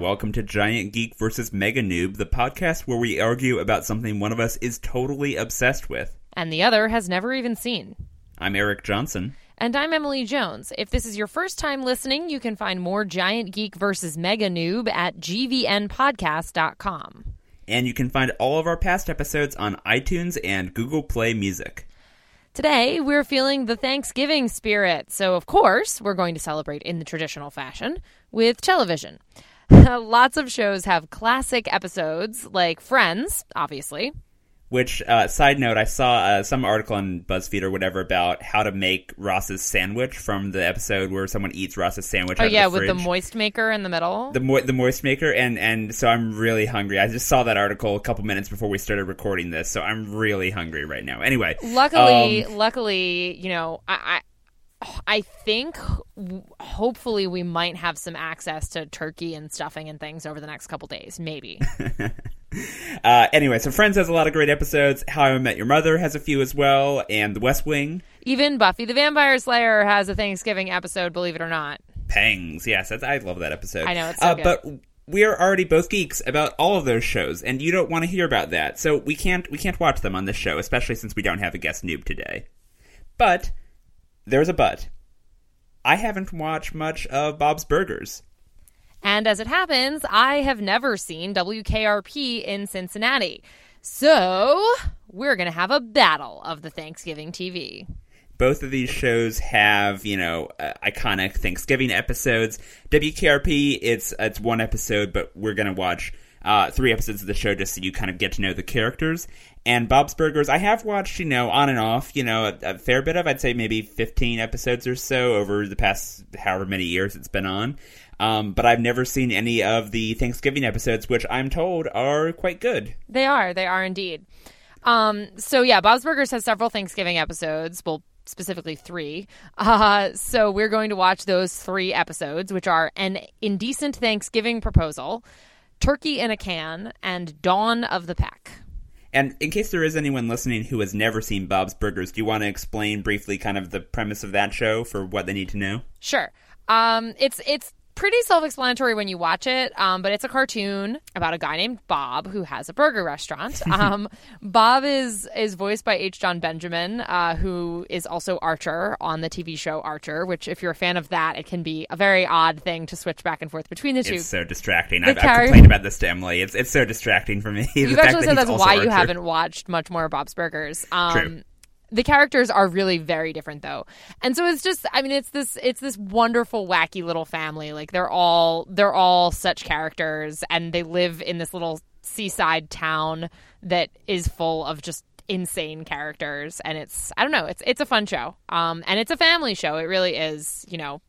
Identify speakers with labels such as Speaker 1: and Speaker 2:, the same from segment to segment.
Speaker 1: Welcome to Giant Geek versus Mega Noob, the podcast where we argue about something one of us is totally obsessed with.
Speaker 2: and the other has never even seen.
Speaker 1: I'm Eric Johnson.
Speaker 2: And I'm Emily Jones. If this is your first time listening, you can find more Giant Geek versus Mega Noob at gvnpodcast.com.
Speaker 1: And you can find all of our past episodes on iTunes and Google Play Music.
Speaker 2: Today, we're feeling the Thanksgiving spirit, so of course, we're going to celebrate in the traditional fashion with television. Lots of shows have classic episodes, like Friends, obviously.
Speaker 1: Which, uh, side note, I saw uh, some article on BuzzFeed or whatever about how to make Ross's sandwich from the episode where someone eats Ross's sandwich.
Speaker 2: Oh yeah,
Speaker 1: of the
Speaker 2: with the moist maker in the middle.
Speaker 1: the mo- the moist maker and and so I'm really hungry. I just saw that article a couple minutes before we started recording this, so I'm really hungry right now. Anyway,
Speaker 2: luckily,
Speaker 1: um,
Speaker 2: luckily, you know, I, I, think hopefully we might have some access to turkey and stuffing and things over the next couple days, maybe.
Speaker 1: uh, anyway, so Friends has a lot of great episodes. How I Met Your Mother has a few as well, and The West Wing.
Speaker 2: Even Buffy the Vampire Slayer has a Thanksgiving episode, believe it or not.
Speaker 1: Pangs, yes, that's, I love that episode.
Speaker 2: I know, it's so
Speaker 1: uh,
Speaker 2: good.
Speaker 1: But we are already both geeks about all of those shows, and you don't want to hear about that, so we can't we can't watch them on this show, especially since we don't have a guest noob today. But there's a but. I haven't watched much of Bob's Burgers.
Speaker 2: And as it happens, I have never seen WKRP in Cincinnati. So we're going to have a battle of the Thanksgiving TV.
Speaker 1: both of these shows have you know uh, iconic Thanksgiving episodes. WKRP it's it's one episode, but we're gonna watch uh, three episodes of the show just so you kind of get to know the characters. And Bob's Burgers, I have watched you know on and off you know a, a fair bit of I'd say maybe fifteen episodes or so over the past however many years it's been on. Um, but I've never seen any of the Thanksgiving episodes, which I'm told are quite good.
Speaker 2: They are. They are indeed. Um, so yeah, Bob's Burgers has several Thanksgiving episodes. Well, specifically three. Uh, so we're going to watch those three episodes, which are an indecent Thanksgiving proposal, Turkey in a Can, and Dawn of the Pack.
Speaker 1: And in case there is anyone listening who has never seen Bob's Burgers, do you want to explain briefly kind of the premise of that show for what they need to know?
Speaker 2: Sure. Um, it's it's pretty self-explanatory when you watch it, um, but it's a cartoon about a guy named Bob who has a burger restaurant. Um, Bob is is voiced by H. Jon Benjamin, uh, who is also Archer on the TV show Archer. Which, if you're a fan of that, it can be a very odd thing to switch back and forth between the two.
Speaker 1: It's so distracting. I've, I've complained about this to Emily. It's it's so distracting for me.
Speaker 2: You've actually said that's why you haven't watched much more of Bob's Burgers. Um,
Speaker 1: True.
Speaker 2: The characters are really very different though. And so it's just I mean it's this it's this wonderful wacky little family. Like they're all they're all such characters and they live in this little seaside town that is full of just insane characters and it's I don't know, it's it's a fun show. Um and it's a family show. It really is, you know,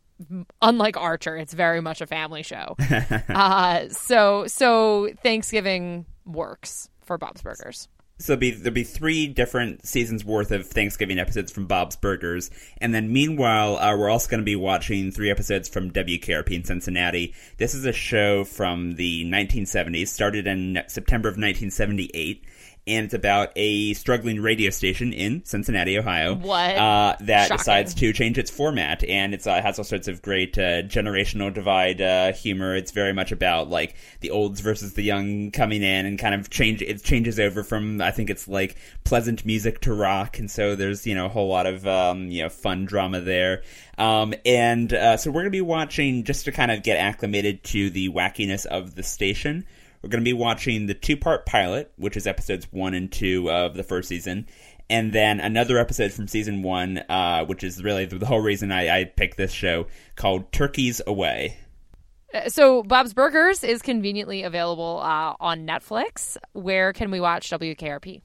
Speaker 2: unlike Archer, it's very much a family show. uh so so Thanksgiving works for Bob's Burgers.
Speaker 1: So there'll be there'll be three different seasons worth of Thanksgiving episodes from Bob's Burgers, and then meanwhile, uh, we're also going to be watching three episodes from WKRP in Cincinnati. This is a show from the 1970s, started in September of 1978. And it's about a struggling radio station in Cincinnati, Ohio.
Speaker 2: What?
Speaker 1: Uh, that
Speaker 2: Shocking.
Speaker 1: decides to change its format, and it uh, has all sorts of great uh, generational divide uh, humor. It's very much about like the olds versus the young coming in, and kind of change. It changes over from I think it's like pleasant music to rock, and so there's you know a whole lot of um, you know fun drama there. Um, and uh, so we're gonna be watching just to kind of get acclimated to the wackiness of the station. We're going to be watching the two part pilot, which is episodes one and two of the first season, and then another episode from season one, uh, which is really the, whole reason I, I picked this show, called Turkeys Away.
Speaker 2: Uh, So Bob's Burgers is conveniently available uh, on Netflix. Where can we watch WKRP?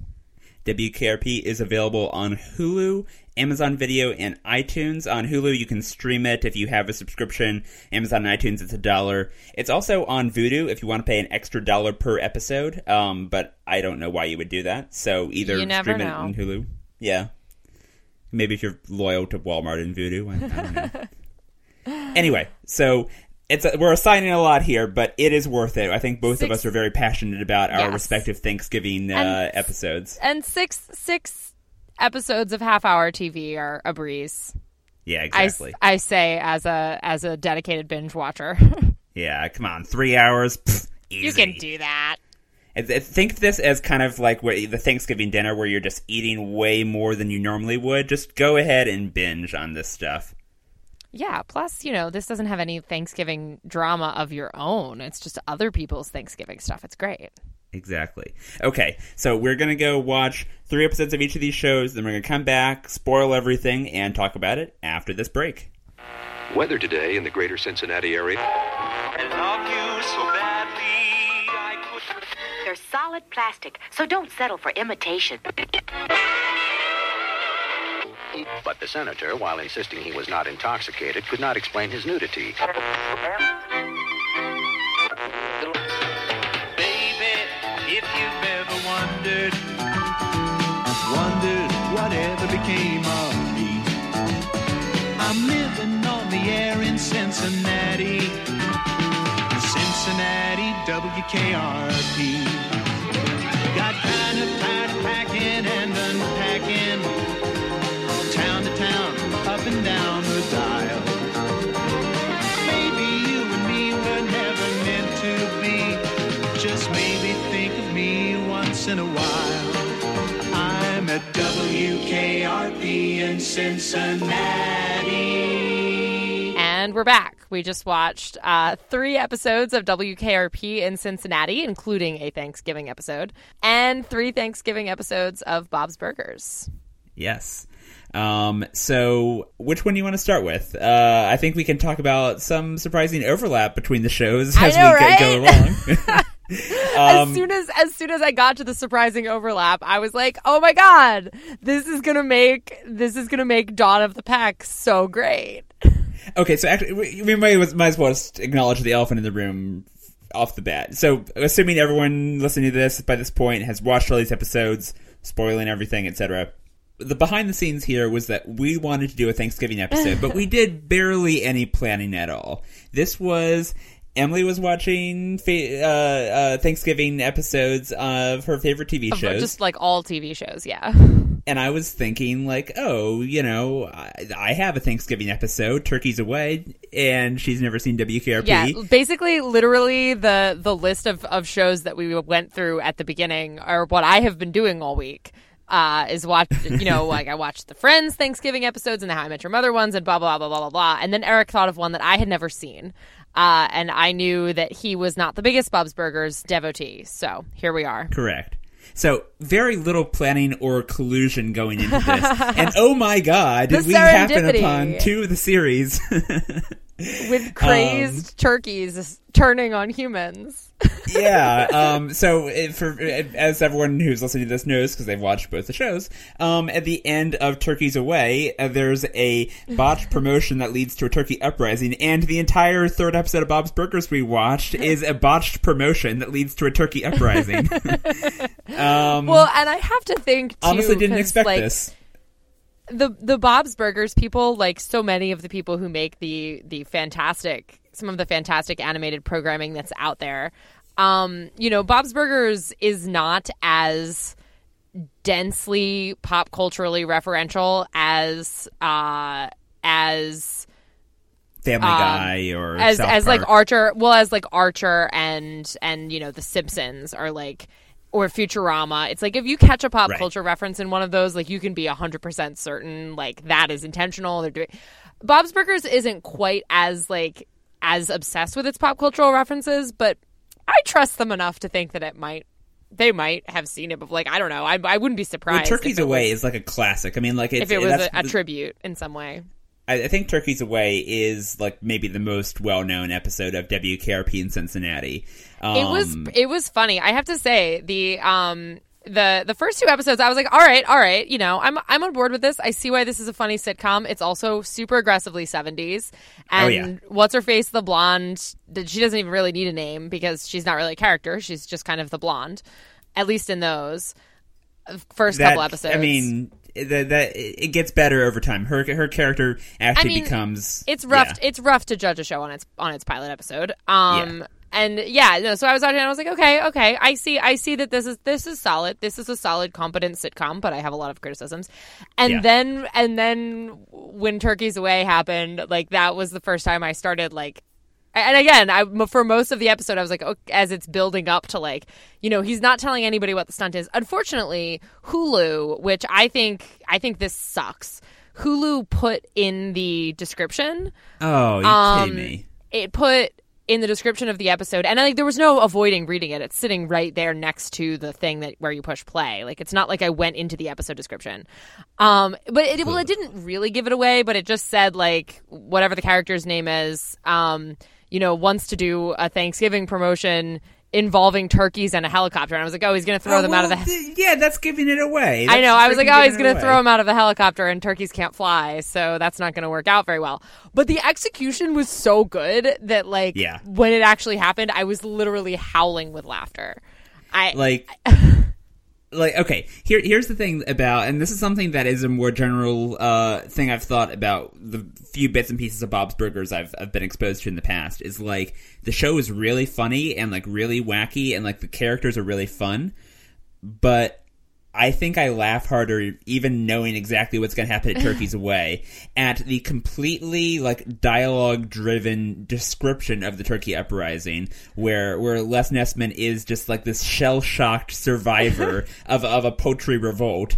Speaker 1: WKRP is available on Hulu, Amazon Video, and iTunes. On Hulu, you can stream it if you have a subscription. Amazon and iTunes, it's a dollar. It's also on Vudu if you want to pay an extra dollar per episode. Um, but I don't know why you would do that. So either
Speaker 2: You never
Speaker 1: stream
Speaker 2: know.
Speaker 1: it on Hulu. Yeah. Maybe if you're loyal to Walmart and Vudu. I, I don't know. anyway, so it's a, we're assigning a lot here, but it is worth it. I think both of us are very passionate about our
Speaker 2: Yes.
Speaker 1: respective Thanksgiving uh,
Speaker 2: And-
Speaker 1: episodes.
Speaker 2: And six six episodes of half hour TV are a breeze.
Speaker 1: Yeah,
Speaker 2: I,
Speaker 1: exactly.
Speaker 2: I say as a as a dedicated binge watcher.
Speaker 1: yeah, come on, three hours. Easy.
Speaker 2: you can do that.
Speaker 1: I- I Think of this as kind of like where the Thanksgiving dinner where you're just eating way more than you normally would. Just go ahead and binge on this stuff.
Speaker 2: Yeah, plus, you know, this doesn't have any Thanksgiving drama of your own. It's just other people's Thanksgiving stuff. It's great.
Speaker 1: Exactly. Okay, so we're gonna go watch three episodes of each of these shows, then we're gonna come back, spoil everything, and talk about it after this break.
Speaker 3: Weather today in the greater Cincinnati area.
Speaker 4: I love you so badly, I could.
Speaker 5: They're solid plastic, so don't settle for imitation.
Speaker 6: But the senator, while insisting he was not intoxicated, could not explain his nudity.
Speaker 4: Baby, if you've ever wondered, wondered whatever became of me. I'm living on the air in Cincinnati. Cincinnati, WKRP. Got kind of tired packing and unpacking. Cincinnati.
Speaker 2: And we're back. We just watched uh, three episodes of WKRP in Cincinnati, including a Thanksgiving episode, and three Thanksgiving episodes of Bob's Burgers.
Speaker 1: Yes. Um, so, which one do you want to start with? Uh, I think we can talk about some surprising overlap between the shows as
Speaker 2: know,
Speaker 1: we go- go along.
Speaker 2: as
Speaker 1: Um,
Speaker 2: soon as as soon as I got to the surprising overlap, I was like, "Oh my god, this is gonna make this is gonna make Dawn of the Pack so great."
Speaker 1: Okay, so actually, we, we might, might as well just acknowledge the elephant in the room off the bat. So, assuming everyone listening to this by this point has watched all these episodes, spoiling everything, etc. The behind the scenes here was that we wanted to do a Thanksgiving episode, but we did barely any planning at all. This was Emily was watching fa- uh, uh, Thanksgiving episodes of her favorite TV
Speaker 2: Of
Speaker 1: shows
Speaker 2: Just like all TV shows, yeah.
Speaker 1: and I was thinking like, oh, you know, I, I have a Thanksgiving episode, Turkey's Away, and she's never seen WKRP.
Speaker 2: Yeah, basically, literally the the list of of shows that we went through at the beginning are what I have been doing all week. Uh, is watch you know like I watched the Friends Thanksgiving episodes and the How I Met Your Mother ones and blah blah blah blah blah blah. And then Eric thought of one that I had never seen, uh, and I knew that he was not the biggest Bob's Burgers devotee. So here we are.
Speaker 1: Correct. So very little planning or collusion going into this, and oh my god, did we happen upon two of the series?
Speaker 2: With crazed turkeys turning on humans.
Speaker 1: yeah. Um, so, it, for as everyone who's listening to this knows, because they've watched both the shows, um, at the end of Turkeys Away, uh, there's a botched promotion that leads to a turkey uprising, and the entire third episode of Bob's Burgers we watched is a botched promotion that leads to a turkey uprising. um,
Speaker 2: Well, and I have to think too,
Speaker 1: honestly, didn't expect
Speaker 2: like,
Speaker 1: this.
Speaker 2: The the Bob's Burgers people, like so many of the people who make the the fantastic some of the fantastic animated programming that's out there. Um, you know, Bob's Burgers is not as densely pop culturally referential as uh as
Speaker 1: Family
Speaker 2: um,
Speaker 1: Guy or
Speaker 2: as
Speaker 1: South
Speaker 2: as like Archer, well as like Archer and and you know The Simpsons are like or Futurama. It's like if you catch a pop
Speaker 1: Right.
Speaker 2: culture reference in one of those, like you can be hundred percent certain like that is intentional. They're doing Bob's Burgers isn't quite as like as obsessed with its pop cultural references, but I trust them enough to think that it might they might have seen it, but like I don't know, I, I wouldn't be
Speaker 1: Well,
Speaker 2: surprised.
Speaker 1: Turkeys
Speaker 2: if it
Speaker 1: Away
Speaker 2: was,
Speaker 1: is like a classic. I mean, like it's,
Speaker 2: if it was a, a tribute in some way.
Speaker 1: I, I think Turkeys Away is like maybe the most well-known episode of WKRP in Cincinnati. Um,
Speaker 2: it was it was funny. I have to say the um the the first two episodes, I was like, all right, all right, you know, I'm I'm on board with this. I see why this is a funny sitcom. It's also super aggressively 70s. And
Speaker 1: Oh, yeah.
Speaker 2: what's her face, the blonde? that She doesn't even really need a name because she's not really a character. She's just kind of the blonde, at least in those uh, first couple episodes.
Speaker 1: I mean, that that it gets better over time. Her her character actually
Speaker 2: mean,
Speaker 1: becomes.
Speaker 2: it's rough.
Speaker 1: yeah.
Speaker 2: It's rough to judge a show on its on its pilot episode. Um, and yeah, no, so I was watching, and I was like, okay, okay, I see, I see that this is this is solid. This is a solid, competent sitcom, but I have a lot of criticisms. And
Speaker 1: Yeah.
Speaker 2: then, and then when Turkey's Away happened, like that was the first time I started like. And again, I, for most of the episode, I was like, oh, as it's building up to like, you know, he's not telling anybody what the stunt is. Unfortunately, Hulu, which I think, I think this sucks. Hulu put in the description
Speaker 1: oh, you
Speaker 2: um,
Speaker 1: kidding me?
Speaker 2: it put in the description of the episode and like there was no avoiding reading it it's sitting right there next to the thing that where you push play like it's not like i went into the episode description um but it well it didn't really give it away but it just said like whatever the character's name is um you know wants to do a thanksgiving promotion involving turkeys and a helicopter and i was like oh he's gonna throw
Speaker 1: Oh,
Speaker 2: them out of the
Speaker 1: th- yeah, that's giving it away.
Speaker 2: I know. I was like, oh, he's going to throw them out of the helicopter, and turkeys can't fly, so that's not going to work out very well. But the execution was so good that, like,
Speaker 1: Yeah.
Speaker 2: when it actually happened, I was literally howling with laughter. I
Speaker 1: like like okay here here's the thing about and this is something that is a more general uh thing i've thought about the few bits and pieces of bob's burgers i've, I've been exposed to in the past is like the show is really funny and like really wacky and like the characters are really fun but I think I laugh harder even knowing exactly what's going to happen at Turkey's Away at the completely like dialogue driven description of the Turkey uprising where where Les Nessman is just like this shell shocked survivor of of a poetry revolt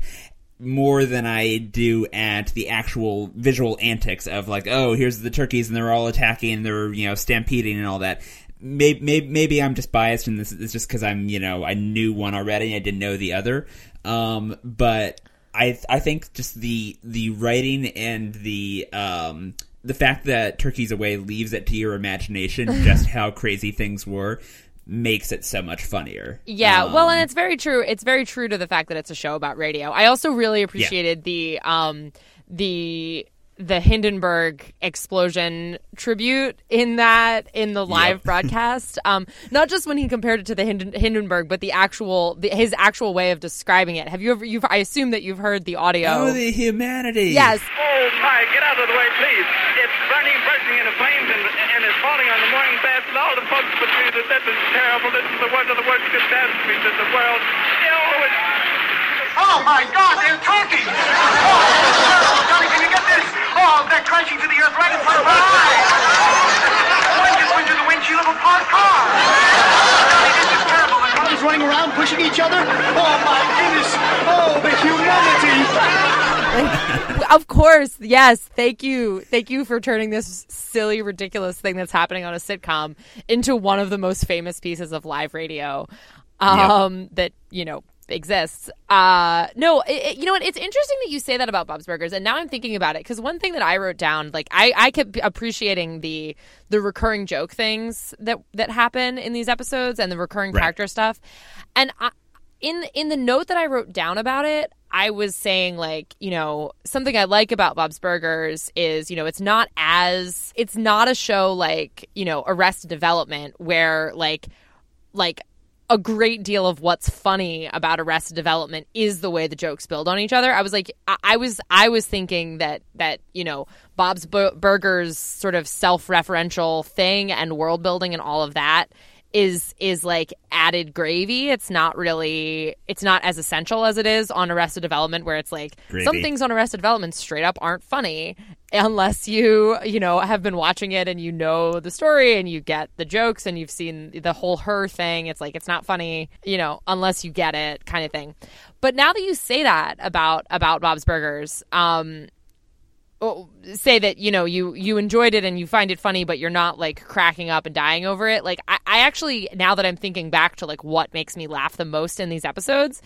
Speaker 1: more than I do at the actual visual antics of like, oh, here's the turkeys and they're all attacking and they're, you know, stampeding and all that. Maybe, maybe, maybe I'm just biased and this is just because I'm, you know, I knew one already and I didn't know the other. Um, but I, I think just the, the writing and the, um, the fact that Turkey's Away leaves it to your imagination just how crazy things were makes it so much funnier.
Speaker 2: Yeah,
Speaker 1: Um,
Speaker 2: well, and it's very true. It's very true to the fact that it's a show about radio. I also really appreciated the um the the Hindenburg explosion tribute in that in the live
Speaker 1: Yep.
Speaker 2: broadcast. Um, not just when he compared it to the Hinden- Hindenburg, but the actual the, his actual way of describing it. Have you ever? You've I assume that you've heard the audio.
Speaker 1: Oh, the humanity.
Speaker 2: yes.
Speaker 7: Oh my, get out of the way, please. It's burning, bursting into flames, and, and it's falling on the morning fast, and all the folks between us. This is terrible. This is the one of the worst catastrophes in the world. Oh, it's
Speaker 8: Oh my God, they're turkeys! Oh, Johnny, can you get this? Oh, they're crashing to the earth right in front of our eyes! One just went through the windshield of a parked car! Johnny, this is terrible. The cars running around pushing each other? Oh my goodness! Oh, the humanity!
Speaker 2: of course, yes. Thank you, thank you for turning this silly, ridiculous thing that's happening on a sitcom into one of the most famous pieces of live radio um, that you know exists. Uh, no, it, it- you know what? It's interesting that you say that about Bob's Burgers, and now I'm thinking about it because one thing that I wrote down, like I, I kept appreciating the the recurring joke things that that happen in these episodes and the recurring
Speaker 1: Right.
Speaker 2: character stuff, and I, in in the note that I wrote down about it, I was saying like, you know, something I like about Bob's Burgers is, you know, it's not as it's not a show like, you know, Arrested Development where like like a great deal of what's funny about Arrested Development is the way the jokes build on each other. I was like, I, I was, I was thinking that that you know Bob's Bu- Burgers sort of self-referential thing and world building and all of that is is like added gravy. It's not really, it's not as essential as it is on Arrested Development, where it's like some things on Arrested Development straight up aren't funny unless you you know have been watching it and you know the story and you get the jokes and you've seen the whole her thing. It's like it's not funny you know unless you get it kind of thing. But now that you say that about about bob's burgers um Oh, say that you know you you enjoyed it and you find it funny but you're not like cracking up and dying over it. Like I, I actually now that i'm thinking back to like what makes me laugh the most in these episodes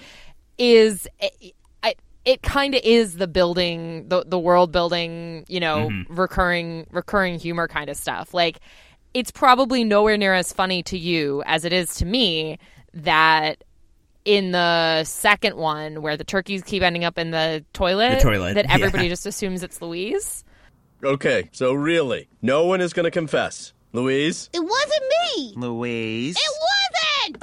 Speaker 2: is it, I, it kind of is the building the the world building you know mm-hmm. recurring recurring humor kind of stuff. Like it's probably nowhere near as funny to you as it is to me that in the second one where the turkeys keep ending up in the toilet,
Speaker 1: The toilet,
Speaker 2: that
Speaker 1: yeah.
Speaker 2: everybody just assumes it's Louise.
Speaker 9: Okay, so really, no one is going to confess. Louise?
Speaker 10: It wasn't me.
Speaker 11: Louise?
Speaker 10: It wasn't.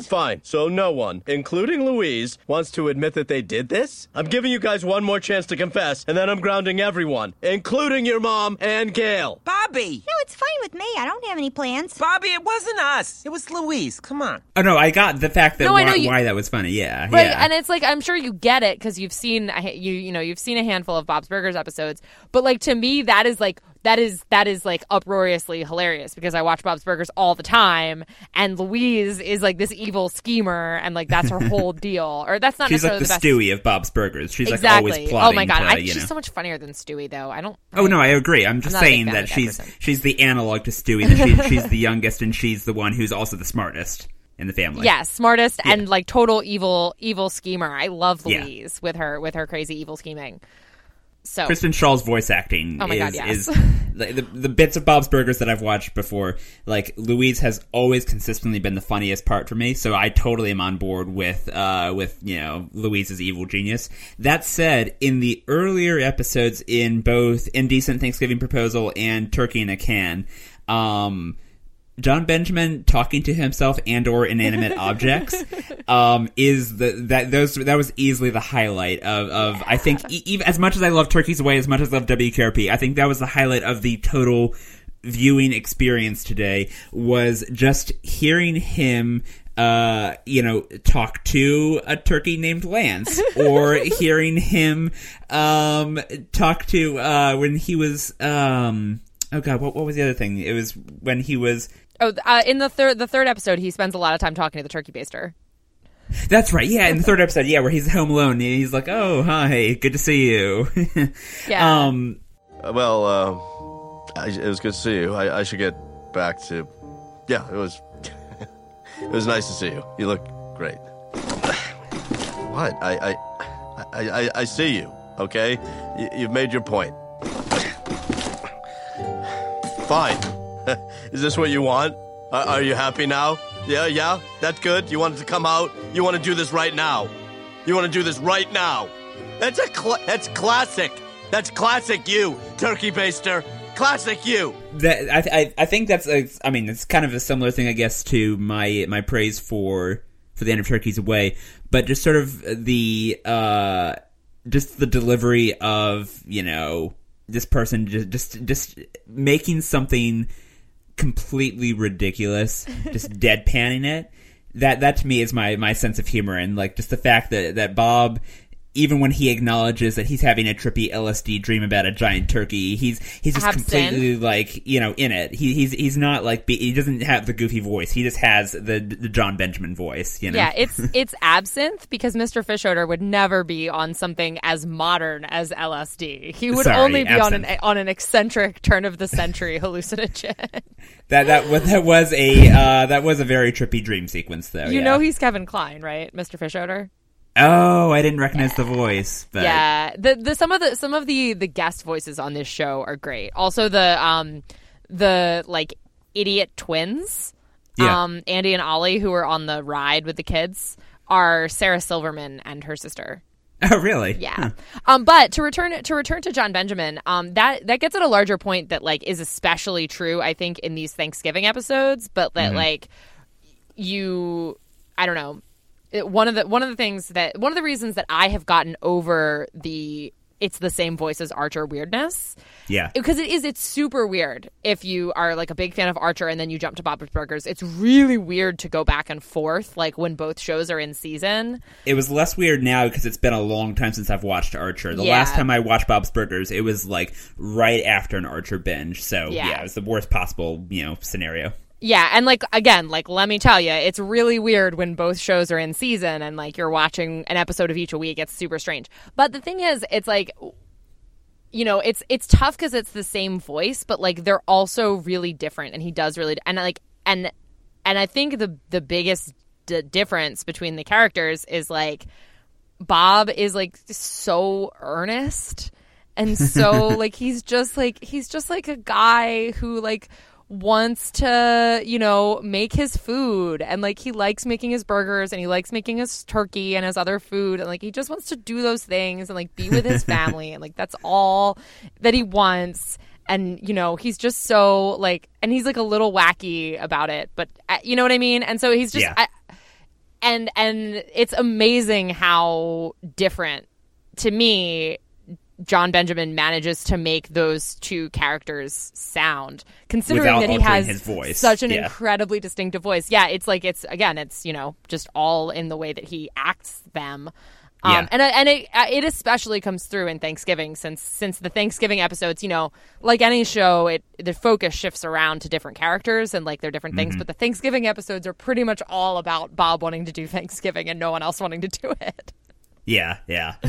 Speaker 9: Fine, so no one, including Louise, wants to admit that they did this? I'm giving you guys one more chance to confess, and then I'm grounding everyone, including your mom and Gail.
Speaker 11: Bobby!
Speaker 10: No, it's fine with me. I don't have any plans.
Speaker 11: Bobby, it wasn't us. It was Louise. Come on.
Speaker 1: Oh no, I got the fact that
Speaker 2: No, I
Speaker 1: why,
Speaker 2: know you-
Speaker 1: why that was funny. Yeah,
Speaker 2: Right,
Speaker 1: yeah.
Speaker 2: and it's like I'm sure you get it because you've seen you you know you've seen a handful of Bob's Burgers episodes, but like to me that is like that is that is like uproariously hilarious because I watch Bob's Burgers all the time, and Louise is like this evil schemer, and like that's her whole deal. Or that's not
Speaker 1: She's like
Speaker 2: necessarily
Speaker 1: the
Speaker 2: best.
Speaker 1: Stewie of Bob's Burgers. She's
Speaker 2: exactly.
Speaker 1: like always plotting.
Speaker 2: oh my god,
Speaker 1: to,
Speaker 2: I, she's
Speaker 1: know.
Speaker 2: so much funnier than Stewie though. I don't.
Speaker 1: Oh no, I agree. I'm just
Speaker 2: I'm not a big
Speaker 1: saying that
Speaker 2: that
Speaker 1: she's
Speaker 2: person.
Speaker 1: she's the analog to Stewie. That she, she's the youngest and she's the one who's also the smartest in the family.
Speaker 2: Yeah, smartest and like total evil evil schemer. I love
Speaker 1: Yeah.
Speaker 2: Louise with her with her crazy evil scheming. So
Speaker 1: Kristen Schaal's voice acting
Speaker 2: Oh my
Speaker 1: is,
Speaker 2: God, yes.
Speaker 1: is the, the, the bits of Bob's Burgers that I've watched before. Like Louise has always consistently been the funniest part for me, so I totally am on board with uh, with you know Louise's evil genius. That said, in the earlier episodes in both Indecent Thanksgiving Proposal and Turkey in a Can, um, Jon Benjamin talking to himself and or inanimate objects um, is the that those that was easily the highlight of, of I think even as much as I love Turkey's Away as much as I love WKRP I think that was the highlight of the total viewing experience today was just hearing him uh, you know, talk to a turkey named Lance, or hearing him um, talk to uh, when he was um, oh god, what, what was the other thing? It was when he was
Speaker 2: Oh, uh, in the third the third episode, he spends a lot of time talking to the turkey baster.
Speaker 1: That's right. Yeah, in the third episode, yeah, where he's home alone, and he's like, "Oh, hi, good to see you."
Speaker 2: Yeah.
Speaker 1: Um.
Speaker 9: Uh, well, uh, I, it was good to see you. I, I should get back to. Yeah, it was. it was nice to see you. You look great. what? I, I, I, I, I see you. Okay, you, you've made your point. Fine. Is this what you want? Are, are you happy now? Yeah, yeah. That's good. You want to come out. You want to do this right now. You want to do this right now. That's a cl- that's classic. That's classic you, turkey baster. Classic you.
Speaker 1: that I, I I think that's a, I mean it's kind of a similar thing I guess to my my praise for for the end of Turkey's Away, but just sort of the uh just the delivery of you know this person just just just making something completely ridiculous, just deadpanning it. That that to me is my my sense of humor and like just the fact that that Bob even when he acknowledges that he's having a trippy LSD dream about a giant turkey, he's he's just
Speaker 2: Absinthe.
Speaker 1: completely like you know in it. He, he's he's not like be, he doesn't have the goofy voice. He just has the the Jon Benjamin voice. You know.
Speaker 2: Yeah, it's it's absinthe because Mr. Fischoeder would never be on something as modern as LSD. He would
Speaker 1: Sorry,
Speaker 2: only be on an on an eccentric turn of the century hallucinogen.
Speaker 1: that that was that was a uh, that was a very trippy dream sequence though.
Speaker 2: you
Speaker 1: yeah.
Speaker 2: know he's Kevin Kline, right, Mr. Fischoeder?
Speaker 1: Oh, I didn't recognize the voice. But
Speaker 2: Yeah, the the some of the some of the the guest voices on this show are great. Also the um the like idiot twins,
Speaker 1: Yeah.
Speaker 2: um Andy and Ollie who are on the ride with the kids are Sarah Silverman and her sister.
Speaker 1: Oh, really?
Speaker 2: Yeah. Um, but to return to return to Jon Benjamin, um, that that gets at a larger point that like is especially true, I think, in these Thanksgiving episodes. But that
Speaker 1: Mhm.
Speaker 2: like you, I don't know, it, one of the one of the things that one of the reasons that I have gotten over the it's the same voice as Archer weirdness
Speaker 1: Yeah.
Speaker 2: because it is it's super weird if you are like a big fan of archer and then you jump to bob's burgers it's really weird to go back and forth like when both shows are in season
Speaker 1: It was less weird now because it's been a long time since I've watched Archer. The
Speaker 2: Yeah.
Speaker 1: last time I watched Bob's Burgers, it was like right after an Archer binge. So
Speaker 2: Yeah.
Speaker 1: yeah, it was the worst possible you know scenario.
Speaker 2: Yeah, and like again, like let me tell you, it's really weird when both shows are in season and like you're watching an episode of each a week. It's super strange. But the thing is, it's like you know, it's it's tough because it's the same voice, but like they're also really different, and he does really and like and and I think the the biggest d- difference between the characters is like Bob is like so earnest and so like he's just like he's just like a guy who like wants to, you know, make his food. And like he likes making his burgers and he likes making his turkey and his other food. And like he just wants to do those things and like be with his family. And like that's all that he wants. And you know he's just so like and he's like a little wacky about it. But uh, you know what i mean? And so he's just
Speaker 1: Yeah.
Speaker 2: I, and and it's amazing how different to me Jon Benjamin manages to make those two characters sound, considering
Speaker 1: Without
Speaker 2: that he has such an
Speaker 1: Yeah.
Speaker 2: incredibly distinctive voice. Yeah, it's like it's again, it's you know just all in the way that he acts them. Um,
Speaker 1: Yeah.
Speaker 2: and and it it especially comes through in Thanksgiving since since the Thanksgiving episodes, you know, like any show, it the focus shifts around to different characters and like they're different things.
Speaker 1: Mhm.
Speaker 2: But the Thanksgiving episodes are pretty much all about Bob wanting to do Thanksgiving and no one else wanting to do it.
Speaker 1: Yeah, yeah.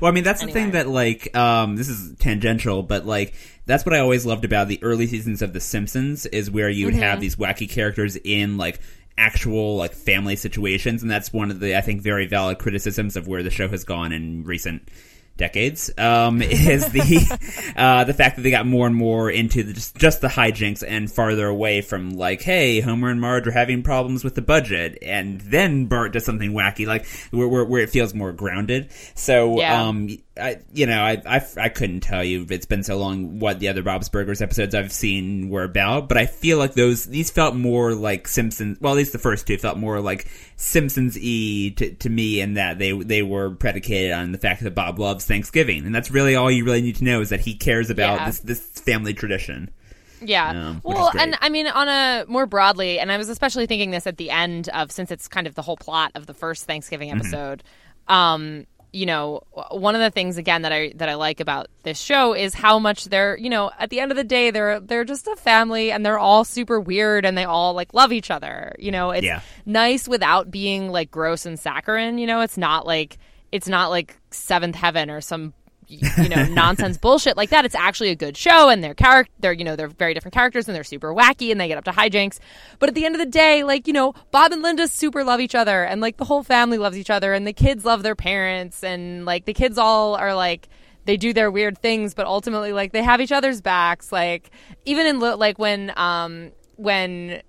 Speaker 1: well, I mean, that's the thing that like um this is tangential, but like that's what I always loved about the early seasons of The Simpsons is where you would have
Speaker 12: Mhm.
Speaker 1: these wacky characters in like actual like family situations, and that's one of the I think very valid criticisms of where the show has gone in recent decades um, is the uh, the fact that they got more and more into the, just just the hijinks and farther away from like, hey, Homer and Marge are having problems with the budget, and then Bart does something wacky, like where where, where it feels more grounded. So,
Speaker 2: Yeah.
Speaker 1: um, I you know I, I I couldn't tell you it's been so long what the other Bob's Burgers episodes I've seen were about, but I feel like those these felt more like Simpsons. Well, at least the first two felt more like Simpsons e to, to me in that they they were predicated on the fact that Bob loves Thanksgiving, and that's really all you really need to know is that he cares about
Speaker 2: Yeah.
Speaker 1: this this family tradition.
Speaker 2: Yeah.
Speaker 1: Um,
Speaker 2: well, and I mean, on a more broadly, and I was especially thinking this at the end of since it's kind of the whole plot of the first Thanksgiving
Speaker 1: Mhm.
Speaker 2: episode. Um, you know, one of the things again that I that I like about this show is how much they're, you know, at the end of the day, they're they're just a family and they're all super weird and they all like love each other. You know, it's
Speaker 1: Yeah.
Speaker 2: nice without being like gross and saccharine. You know, it's not like it's not like Seventh Heaven or some you know nonsense bullshit like that. It's actually a good show and their character they're you know they're very different characters and they're super wacky and they get up to hijinks. But at the end of the day like you know bob and linda super love each other and like the whole family loves each other and the kids love their parents and like the kids all are like they do their weird things but ultimately like they have each other's backs. Like even in like when um when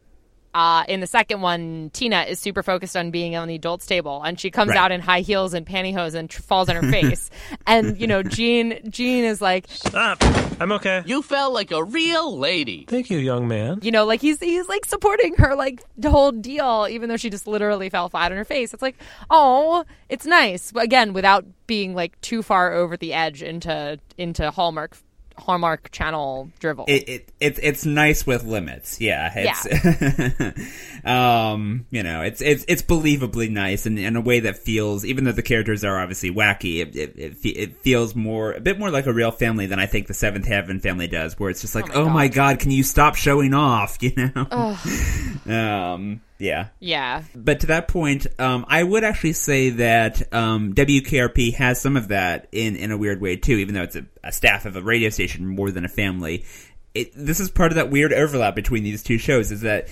Speaker 2: uh, in the second one, Tina is super focused on being on the adults table, and she comes
Speaker 12: Right.
Speaker 2: out in high heels and pantyhose and tr- falls on her face. and you know, Gene, Gene is like,
Speaker 13: "Stop, I'm okay."
Speaker 14: You fell like a real lady.
Speaker 13: Thank you, young man.
Speaker 2: you know, like he's he's like supporting her like the whole deal, even though she just literally fell flat on her face. It's like, oh, it's nice. But again, without being like too far over the edge into into Hallmark Hallmark Channel drivel.
Speaker 1: It, it it's it's nice with limits. Yeah. It's, um, you know, it's it's it's believably nice and in a way that feels, even though the characters are obviously wacky, it it, it, it feels more a bit more like a real family than I think the Seventh Heaven family does, where it's just like, oh my, god. can you stop showing off? You know. um. Yeah.
Speaker 2: yeah.
Speaker 1: But to that point, um, I would actually say that um, WKRP has some of that in, in a weird way too, even though it's a, a staff of a radio station more than a family. It, this is part of that weird overlap between these two shows is that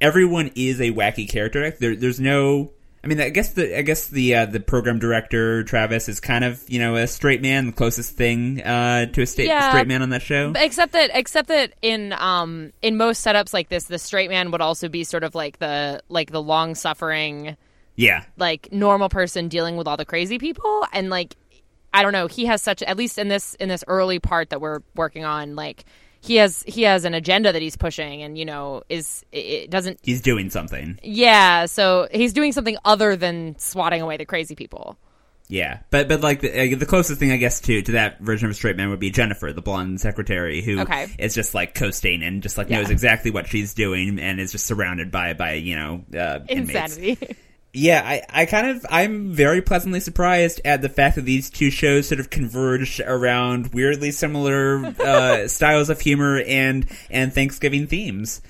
Speaker 1: everyone is a wacky character. There, there's no. I mean, I guess the I guess the uh, the program director Travis is kind of you know a straight man, the closest thing uh, to a sta-
Speaker 2: Yeah.
Speaker 1: straight man on that show.
Speaker 2: Except that, except that in um in most setups like this, the straight man would also be sort of like the like the long suffering,
Speaker 1: Yeah,
Speaker 2: like normal person dealing with all the crazy people, and like I don't know, he has such at least in this in this early part that we're working on, like he has he has an agenda that he's pushing, and you know is it doesn't
Speaker 1: he's doing something.
Speaker 2: yeah, so he's doing something other than swatting away the crazy people.
Speaker 1: Yeah, but but like the, uh, the closest thing I guess to to that version of a straight man would be Jennifer, the blonde secretary, who is
Speaker 2: Okay.
Speaker 1: just like coasting and just like
Speaker 2: Yeah.
Speaker 1: knows exactly what she's doing and is just surrounded by by you know uh, inmates.
Speaker 2: Insanity.
Speaker 1: Yeah, I, I kind of I'm very pleasantly surprised at the fact that these two shows sort of converged around weirdly similar uh, styles of humor and and Thanksgiving themes.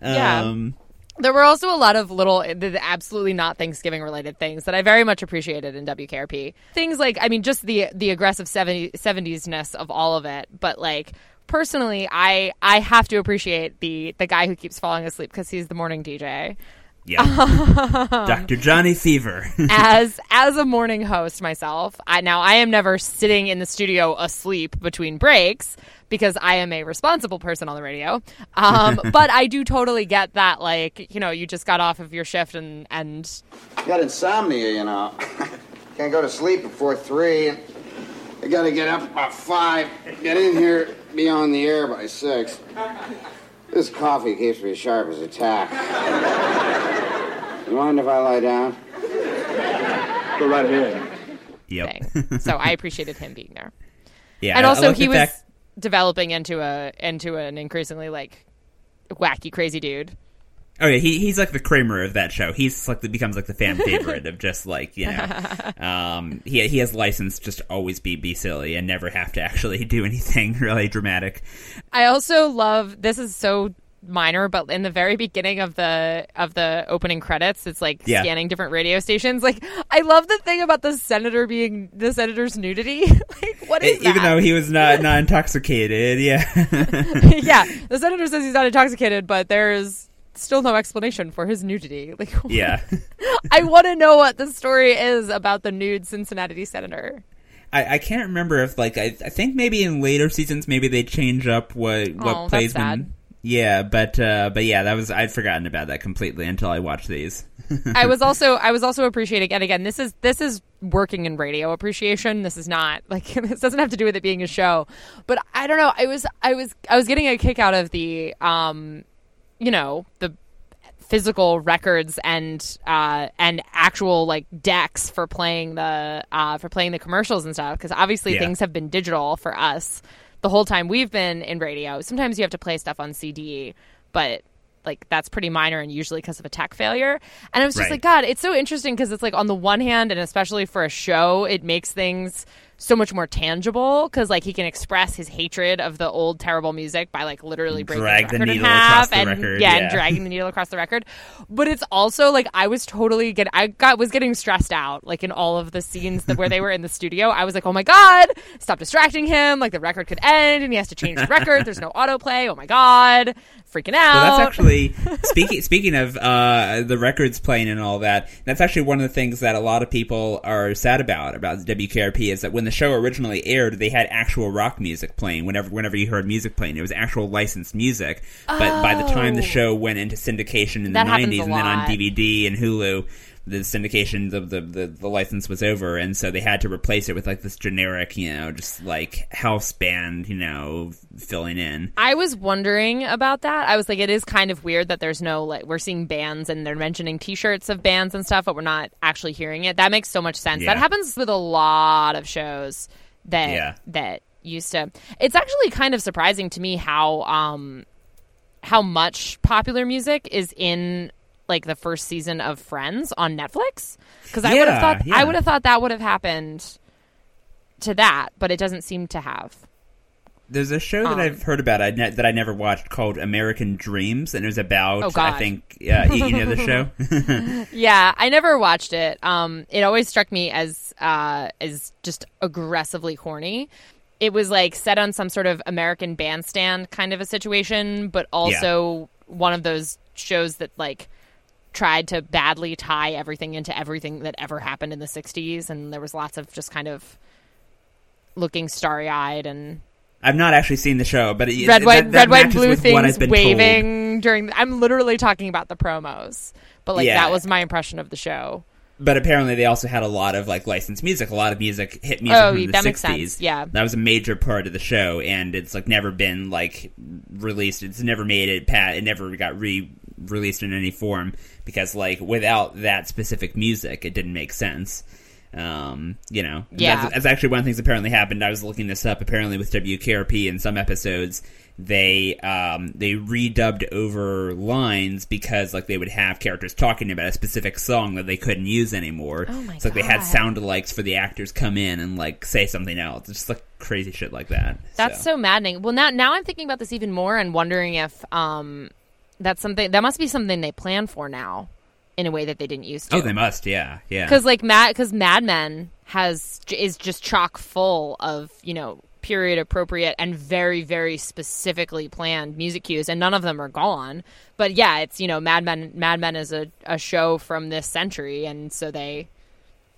Speaker 2: Yeah.
Speaker 1: Um,
Speaker 2: There were also a lot of little, absolutely not Thanksgiving related things that I very much appreciated in WKRP. Things like, I mean, just the the aggressive 70, 70s ness of all of it, but like personally, I I have to appreciate the the guy who keeps falling asleep because he's the morning DJ.
Speaker 1: Yeah. Dr. Johnny Fever.
Speaker 2: as as a morning host myself, I now I am never sitting in the studio asleep between breaks because I am a responsible person on the radio. Um, but I do totally get that, like you know, you just got off of your shift and and
Speaker 12: Got insomnia, you know. Can't go to sleep before three. I gotta get up about five. Get in here, be on the air by six. This coffee keeps me sharp as a tack. You mind if I lie down?
Speaker 15: Go right ahead.
Speaker 1: Yep.
Speaker 2: thing. so I appreciated him being there.
Speaker 1: Yeah,
Speaker 2: and
Speaker 1: I- I
Speaker 2: also he was
Speaker 1: fact-
Speaker 2: developing into a into an increasingly like wacky crazy dude.
Speaker 1: Oh yeah, he he's like the Kramer of that show. He's like the, becomes like the fan favorite of just like you know, um, he he has license just to always be be silly and never have to actually do anything really dramatic.
Speaker 2: I also love this is so minor, but in the very beginning of the of the opening credits, it's like
Speaker 1: Yeah.
Speaker 2: scanning different radio stations. Like I love the thing about the senator being the senator's nudity. like what is
Speaker 1: E- Even though he was not not intoxicated, yeah,
Speaker 2: yeah, the senator says he's not intoxicated, but there's still no explanation for his nudity. Like
Speaker 1: yeah.
Speaker 2: I want to know what the story is about the nude Cincinnati senator.
Speaker 1: I, I can't remember if like I, I think maybe in later seasons maybe they change up what what
Speaker 2: Oh, that's
Speaker 1: plays when. Yeah, but uh, but yeah, that was I'd forgotten about that completely until I watched these.
Speaker 2: I was also I was also appreciating and again this is this is working in radio appreciation. This is not like this doesn't have to do with it being a show. But I don't know. I was I was I was getting a kick out of the um you know, the physical records and uh and actual like decks for playing the uh for playing the commercials and stuff because obviously
Speaker 16: Yeah.
Speaker 2: things have been digital for us the whole time we've been in radio. Sometimes you have to play stuff on CD, but like that's pretty minor and usually because of a tech failure. And I was just
Speaker 16: Right.
Speaker 2: like, God, it's so interesting because it's like on the one hand, and especially for a show, it makes things so much more tangible because like he can express his hatred of the old terrible music by like literally breaking
Speaker 1: Drag
Speaker 2: the
Speaker 1: the
Speaker 2: record in half
Speaker 1: across the
Speaker 2: and
Speaker 1: record,
Speaker 2: yeah,
Speaker 1: yeah.
Speaker 2: and dragging the needle across the record. But it's also like I was totally get I got was getting stressed out like in all of the scenes that where they were in the studio. I was like, oh my god, stop distracting him! Like the record could end and he has to change the record. There's no autoplay. Oh my god, freaking out.
Speaker 1: Well, that's actually speaking. Speaking of uh, the records playing and all that, that's actually one of the things that a lot of people are sad about about WKRP is that when the show originally aired, they had actual rock music playing. Whenever whenever you heard music playing, it was actual licensed music. But by the time the
Speaker 2: Oh.
Speaker 1: show went into syndication in
Speaker 2: That
Speaker 1: the '90s and then on. DVD and Hulu. The syndication, the, the the the license was over, and so they had to replace it with like this generic, you know, just like house band, you know, filling in.
Speaker 2: I was wondering about that. I was like, it is kind of weird that there's no like we're seeing bands and they're mentioning T-shirts of bands and stuff, but we're not actually hearing it. That makes so much sense.
Speaker 1: Yeah.
Speaker 2: That happens with a lot of shows that
Speaker 1: Yeah.
Speaker 2: that used to. It's actually kind of surprising to me how um how much popular music is in like the first season of Friends on Netflix because I would have thought
Speaker 1: yeah.
Speaker 2: I would have thought that would have happened to that, but it doesn't seem to have.
Speaker 1: There's a show that
Speaker 2: Um,
Speaker 1: I've heard about I ne- that I never watched called American Dreams, and it was about
Speaker 2: Oh,
Speaker 1: I think you, know the show.
Speaker 2: yeah, I never watched it. Um, it always struck me as uh, as just aggressively horny. It was like set on some sort of American bandstand kind of a situation, but also one of those shows that like tried to badly tie everything into everything that ever happened in the '60s, and there was lots of just kind of looking starry eyed and
Speaker 1: I've not actually seen the show, but it,
Speaker 2: red, white,
Speaker 1: that
Speaker 2: red, white, blue
Speaker 1: with what I've
Speaker 2: things waving during. The, I'm literally talking about the promos, but like
Speaker 1: Yeah.
Speaker 2: that was my impression of the show.
Speaker 1: But apparently, they also had a lot of like licensed music, a lot of music, hit music
Speaker 2: Oh,
Speaker 1: from the
Speaker 2: that makes
Speaker 1: 60s.
Speaker 2: sense, yeah.
Speaker 1: that was a major part of the show, and it's like never been like released. It's never made it. Pat, it never got re released in any form because like without that specific music, it didn't make sense. Um, you know,
Speaker 2: Yeah.
Speaker 1: That's, that's actually one of the things apparently happened. I was looking this up. Apparently, with WKRP in some episodes, they um they redubbed over lines because like they would have characters talking about a specific song that they couldn't use anymore.
Speaker 2: Oh my
Speaker 1: so like they had
Speaker 2: God.
Speaker 1: sound alikes for the actors come in and like say something else. It's just like crazy shit like that.
Speaker 2: That's so. maddening. Well, now now I'm thinking about this even more and wondering if um that's something that must be something they plan for now in a way that they didn't used to.
Speaker 1: Oh, they must. Yeah, yeah.
Speaker 2: because like Mad because Mad Men has is just chock full of you know period appropriate and very very specifically planned music cues and none of them are gone but yeah it's you know mad men mad men is a, a show from this century and so they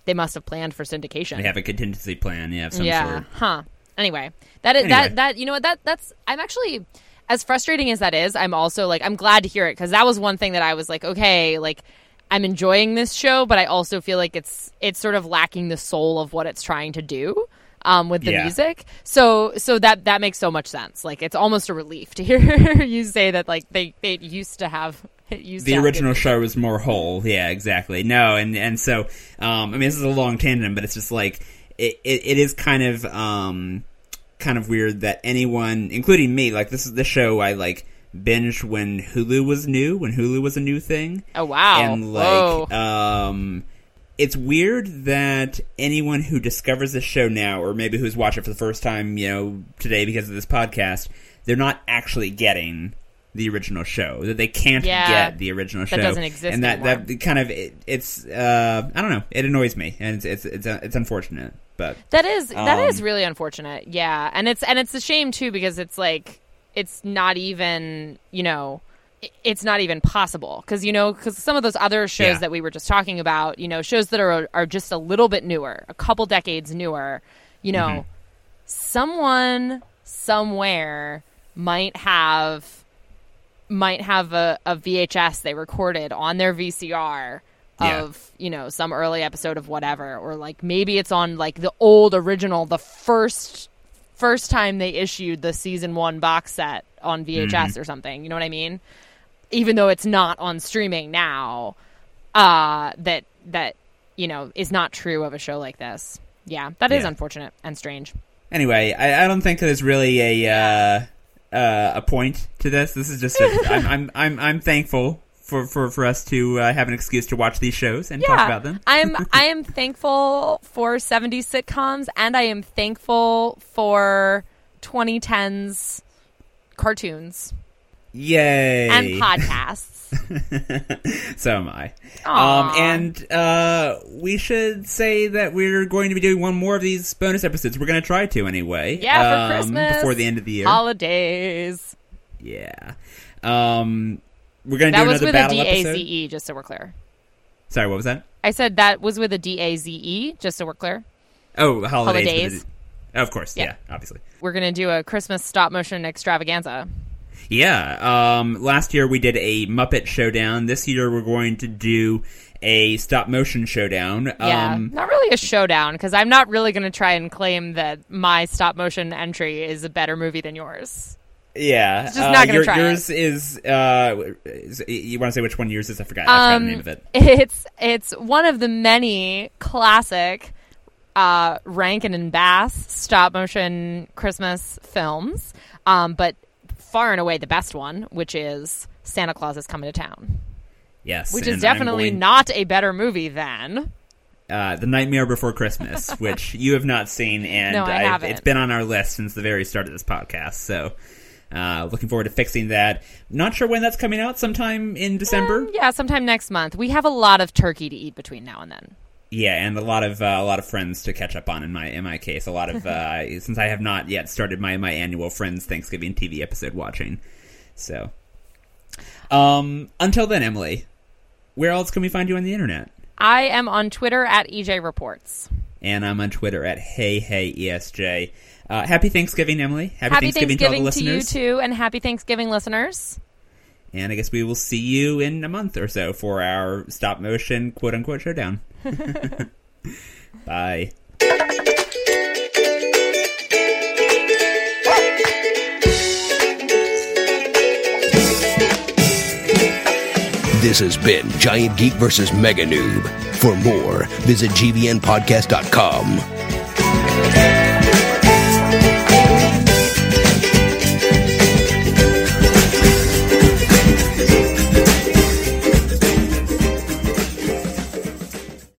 Speaker 2: they must have planned for syndication
Speaker 1: They have a contingency plan, yeah, of some
Speaker 2: yeah
Speaker 1: sort.
Speaker 2: huh anyway that is
Speaker 1: Anyway.
Speaker 2: that that you know what that that's i'm actually as frustrating as that is i'm also like i'm glad to hear it because that was one thing that i was like okay like i'm enjoying this show but i also feel like it's it's sort of lacking the soul of what it's trying to do um, with the
Speaker 1: Yeah.
Speaker 2: music so so that that makes so much sense like it's almost a relief to hear you say that like they they used to have it used
Speaker 1: the original show was more whole. Yeah, exactly. No, and and so um, I mean this is a long tangent, but it's just like it, it, it is kind of um, kind of weird that anyone, including me, like this is the show I like binged when Hulu was new, when Hulu was a new thing.
Speaker 2: Oh wow!
Speaker 1: And
Speaker 2: Whoa.
Speaker 1: like um it's weird that anyone who discovers this show now or maybe who's watched it for the first time, you know, today because of this podcast, they're not actually getting the original show. That they can't
Speaker 2: Yeah,
Speaker 1: get the original show that
Speaker 2: doesn't exist
Speaker 1: And that
Speaker 2: anymore.
Speaker 1: that kind of it, it's uh I don't know, it annoys me and it's it's it's, it's unfortunate. But
Speaker 2: That is that
Speaker 1: um,
Speaker 2: is really unfortunate. Yeah, and it's and it's a shame too because it's like it's not even you know it's not even possible because you know because some of those other shows
Speaker 1: Yeah.
Speaker 2: that we were just talking about you know shows that are are just a little bit newer a couple decades newer you know
Speaker 1: Mhm.
Speaker 2: someone somewhere might have might have a, a VHS they recorded on their VCR
Speaker 1: Yeah.
Speaker 2: of you know some early episode of whatever or like maybe it's on like the old original the first first time they issued the season 1 box set on VHS
Speaker 1: Mhm.
Speaker 2: or something you know what I mean even though it's not on streaming now uh that that you know is not true of a show like this yeah that is
Speaker 1: Yeah.
Speaker 2: unfortunate and strange
Speaker 1: Anyway, I, I don't think there's really a uh, uh, a point to this. This is just a, I'm, I'm I'm I'm thankful for, for, for us to uh, have an excuse to watch these shows and talk about them.
Speaker 2: I'm I am thankful for 70s sitcoms and I am thankful for 2010s cartoons
Speaker 1: Yay!
Speaker 2: and podcasts.
Speaker 1: so am I. Um, and uh, we should say that we're going to be doing one more of these bonus episodes. We're going to try to anyway.
Speaker 2: Yeah, for
Speaker 1: um,
Speaker 2: Christmas.
Speaker 1: before the end of the year.
Speaker 2: Holidays.
Speaker 1: yeah. Um, we're going to
Speaker 2: That
Speaker 1: do
Speaker 2: was
Speaker 1: another
Speaker 2: with a
Speaker 1: battle
Speaker 2: D A
Speaker 1: episode.
Speaker 2: Z E just so we're clear.
Speaker 1: Sorry, what was that?
Speaker 2: I said that was with a D A Z E just so we're clear.
Speaker 1: Oh, holidays.
Speaker 2: Holidays.
Speaker 1: Of course,
Speaker 2: Yeah.
Speaker 1: yeah, obviously.
Speaker 2: We're going to do a Christmas stop motion extravaganza.
Speaker 1: Yeah. Um, last year we did a Muppet Showdown. This year we're going to do a stop motion showdown.
Speaker 2: Yeah,
Speaker 1: Um,
Speaker 2: not really a showdown because I'm not really going to try and claim that my stop motion entry is a better movie than yours.
Speaker 1: Yeah.
Speaker 2: It's just
Speaker 1: uh,
Speaker 2: not gonna
Speaker 1: your-
Speaker 2: try
Speaker 1: Yours is, uh, is- you want to say which one yours is? I forgot. I forgot
Speaker 2: Um,
Speaker 1: the name of it.
Speaker 2: It's it's one of the many classic uh, Rankin and Bass stop motion Christmas films, um, but far and away the best one, which is Santa Claus is Coming to Town,
Speaker 1: Yes.
Speaker 2: which is definitely
Speaker 1: going-
Speaker 2: not a better movie than.
Speaker 1: Uh, the Nightmare Before Christmas, which you have not seen, and
Speaker 2: No, I
Speaker 1: I've- it's been on our list since the very start of this podcast. So, uh, looking forward to fixing that. Not sure when that's coming out. Sometime in December.
Speaker 2: Yeah, sometime next month. We have a lot of turkey to eat between now and then.
Speaker 1: Yeah, and a lot of uh, a lot of friends to catch up on in my in my case. A lot of uh, since I have not yet started my my annual Friends Thanksgiving TV episode watching. So, um, until then, Emily, where else can we find you on the internet?
Speaker 2: I am on Twitter at EJ Reports.
Speaker 1: And I'm on Twitter at Hey Hey ESJ. Uh, happy Thanksgiving, Emily. Happy,
Speaker 2: Happy
Speaker 1: Thanksgiving, to all the
Speaker 2: to, you
Speaker 1: listeners.
Speaker 2: too, and happy Thanksgiving, listeners.
Speaker 1: And I guess we will see you in a month or so for our stop motion quote unquote showdown. Bye.
Speaker 17: This has been Giant Geek versus Mega Noob. For more, visit gvnpodcast.com.